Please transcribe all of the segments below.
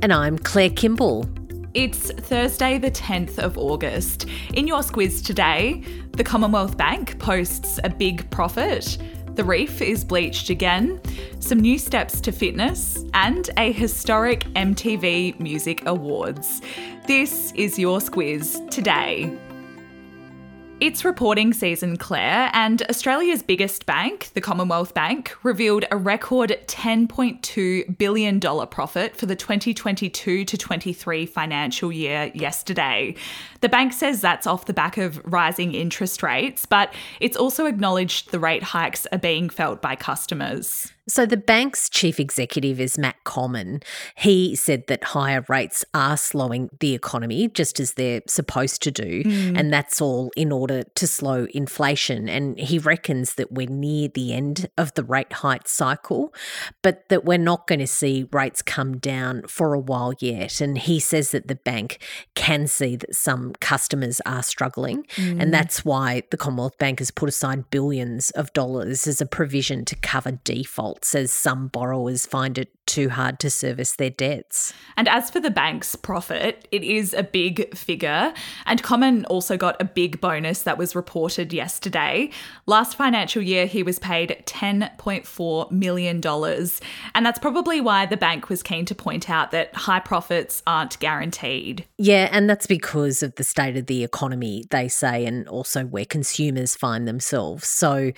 And I'm Claire Kimball. It's Thursday, the 10th of August. In your squiz today, the Commonwealth Bank posts a big profit. The reef is bleached again, some new steps to fitness, and a historic MTV Music Awards. This is your squiz today. It's reporting season, Claire, and Australia's biggest bank, the Commonwealth Bank, revealed a record $10.2 billion profit for the 2022 to 23 financial year yesterday. The bank says that's off the back of rising interest rates, but it's also acknowledged the rate hikes are being felt by customers. So, the bank's chief executive is Matt Comyn. He said that higher rates are slowing the economy, just as they're supposed to do. Mm. And that's all in order to slow inflation. And he reckons that we're near the end of the rate hike cycle, but that we're not going to see rates come down for a while yet. And he says that the bank can see that some customers are struggling. Mm. And that's why the Commonwealth Bank has put aside billions of dollars as a provision to cover default defaults as some borrowers find it too hard to service their debts. And as for the bank's profit, it is a big figure. And Comyn also got a big bonus that was reported yesterday. Last financial year, he was paid $10.4 million. And that's probably why the bank was keen to point out that high profits aren't guaranteed. Yeah, and that's because of the state of the economy, they say, and also where consumers find themselves. So,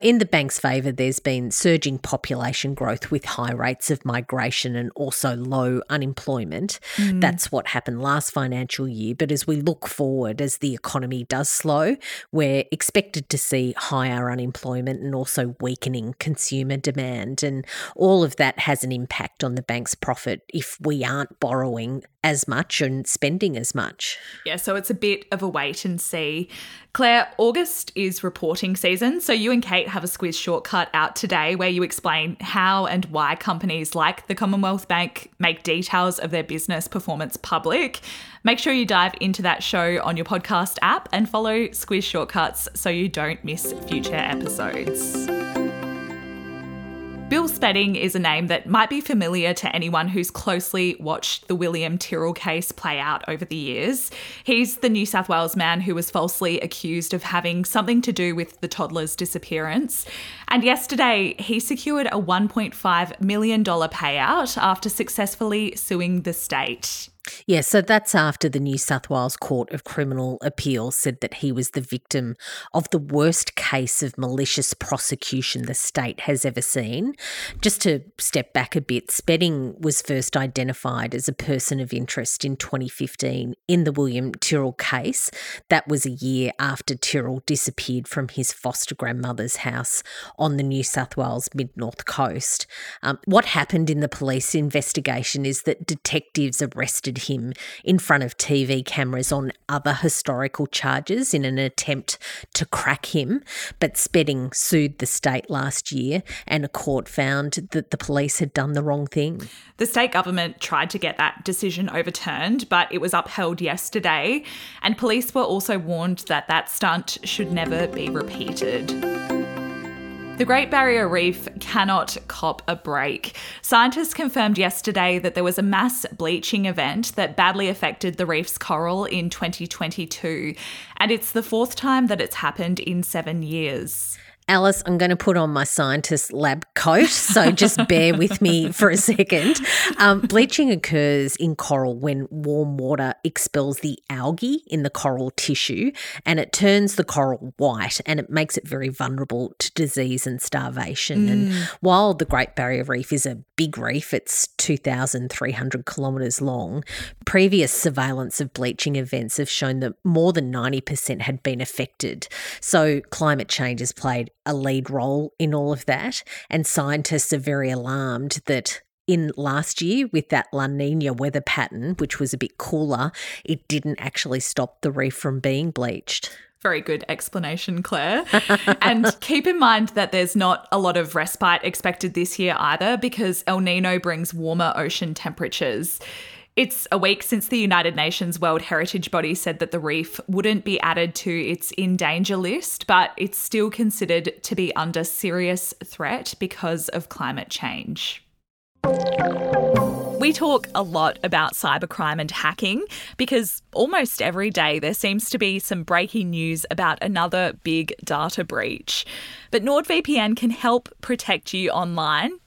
in the bank's favour, there's been surging population growth with high rates of migration and also low unemployment. Mm. That's what happened last financial year. But as we look forward, as the economy does slow, we're expected to see higher unemployment and also weakening consumer demand. And all of that has an impact on the bank's profit if we aren't borrowing as much and spending as much. Yeah, so it's a bit of a wait and see. Claire, August is reporting season, so you and Kate have a squiz shortcut out today where you explain how and why companies like the Commonwealth Bank make details of their business performance public. Make sure you dive into that show on your podcast app and follow Squiz Shortcuts so you don't miss future episodes. Bill Spedding is a name that might be familiar to anyone who's closely watched the William Tyrrell case play out over the years. He's the New South Wales man who was falsely accused of having something to do with the toddler's disappearance. And yesterday, he secured a $1.5 million payout after successfully suing the state. Yeah, so that's after the New South Wales Court of Criminal Appeal said that he was the victim of the worst case of malicious prosecution the state has ever seen. Just to step back a bit, Spedding was first identified as a person of interest in 2015 in the William Tyrrell case. That was a year after Tyrrell disappeared from his foster grandmother's house on the New South Wales mid north coast. Um, what happened in the police investigation is that detectives arrested him in front of TV cameras on other historical charges in an attempt to crack him. But Spedding sued the state last year, and a court found that the police had done the wrong thing. The state government tried to get that decision overturned, but it was upheld yesterday. And police were also warned that that stunt should never be repeated. The Great Barrier Reef cannot cop a break. Scientists confirmed yesterday that there was a mass bleaching event that badly affected the reef's coral in 2022, and it's the fourth time that it's happened in seven years. Alice, I'm going to put on my scientist lab coat, so just bear with me for a second. Um, bleaching occurs in coral when warm water expels the algae in the coral tissue and it turns the coral white and it makes it very vulnerable to disease and starvation. Mm. And while the Great Barrier Reef is a big reef, it's 2,300 kilometres long, previous surveillance of bleaching events have shown that more than 90% had been affected. So climate change has played a lead role in all of that. And scientists are very alarmed that in last year with that La Nina weather pattern, which was a bit cooler, it didn't actually stop the reef from being bleached. Very good explanation, Claire. and keep in mind that there's not a lot of respite expected this year either because El Nino brings warmer ocean temperatures. It's a week since the United Nations World Heritage Body said that the reef wouldn't be added to its in danger list, but it's still considered to be under serious threat because of climate change. We talk a lot about cybercrime and hacking because almost every day there seems to be some breaking news about another big data breach. But NordVPN can help protect you online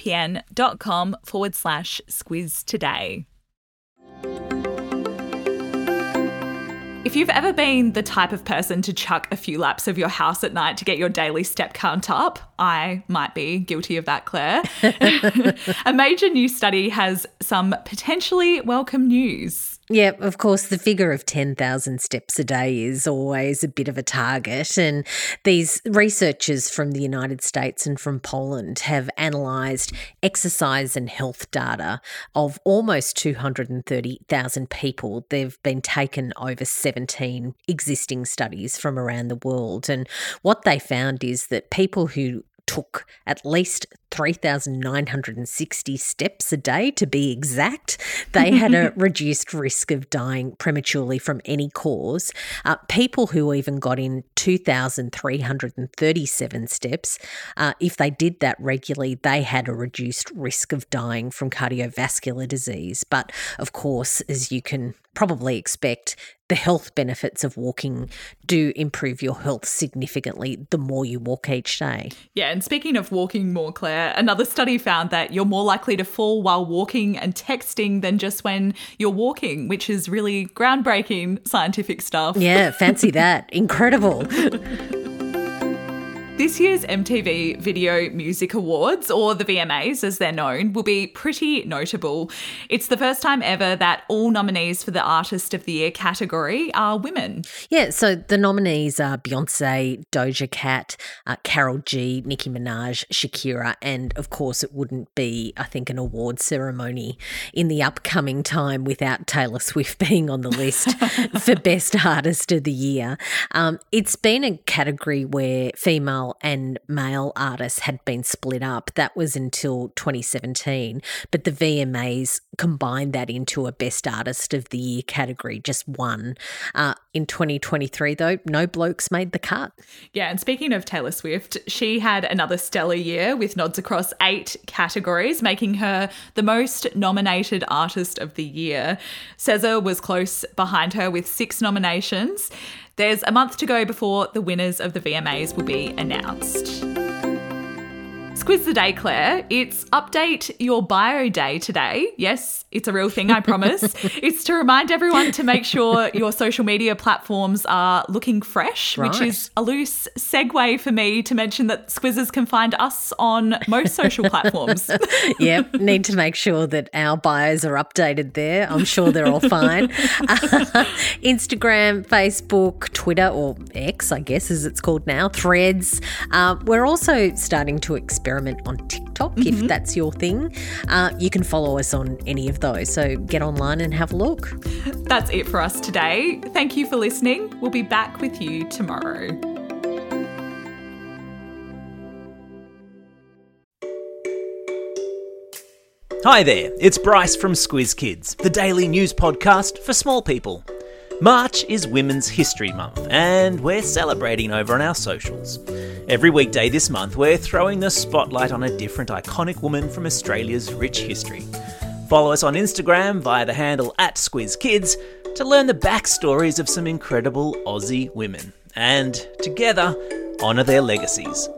nordvpn.com forward slash squiz today. If you've ever been the type of person to chuck a few laps of your house at night to get your daily step count up, I might be guilty of that, Claire. a major new study has some potentially welcome news. Yeah, of course, the figure of 10,000 steps a day is always a bit of a target. And these researchers from the United States and from Poland have analysed exercise and health data of almost 230,000 people. They've been taken over 17 existing studies from around the world. And what they found is that people who took at least 3,960 steps a day to be exact. They had a reduced risk of dying prematurely from any cause. Uh, people who even got in 2,337 steps, uh, if they did that regularly, they had a reduced risk of dying from cardiovascular disease. But of course, as you can probably expect, the health benefits of walking do improve your health significantly the more you walk each day. Yeah, and speaking of walking more, Claire, another study found that you're more likely to fall while walking and texting than just when you're walking, which is really groundbreaking scientific stuff. Yeah, fancy that. Incredible. This year's MTV Video Music Awards, or the VMAs as they're known, will be pretty notable. It's the first time ever that all nominees for the Artist of the Year category are women. Yeah, so the nominees are Beyonce, Doja Cat, uh, Karol G, Nicki Minaj, Shakira, and of course, it wouldn't be, I think, an award ceremony in the upcoming time without Taylor Swift being on the list for Best Artist of the Year. Um, it's been a category where female and male artists had been split up. That was until 2017. But the VMAs combined that into a Best Artist of the Year category, just one. Uh, in 2023, though, no blokes made the cut. Yeah, and speaking of Taylor Swift, she had another stellar year with nods across eight categories, making her the most nominated artist of the year. SZA was close behind her with six nominations. There's a month to go before the winners of the VMAs will be announced. Squiz the day, Claire. It's update your bio day today. Yes, it's a real thing, I promise. it's to remind everyone to make sure your social media platforms are looking fresh, right. which is a loose segue for me to mention that Squizzers can find us on most social platforms. yep, need to make sure that our bios are updated there. I'm sure they're all fine. Instagram, Facebook, Twitter, or X, I guess, as it's called now, threads. Uh, we're also starting to experiment experiment on TikTok mm-hmm. if that's your thing. Uh, you can follow us on any of those. So get online and have a look. That's it for us today. Thank you for listening. We'll be back with you tomorrow. Hi there, it's Bryce from Squiz Kids, the daily news podcast for small people. March is Women's History Month, and we're celebrating over on our socials. Every weekday this month, we're throwing the spotlight on a different iconic woman from Australia's rich history. Follow us on Instagram via the handle at SquizKids to learn the backstories of some incredible Aussie women, and together, honour their legacies.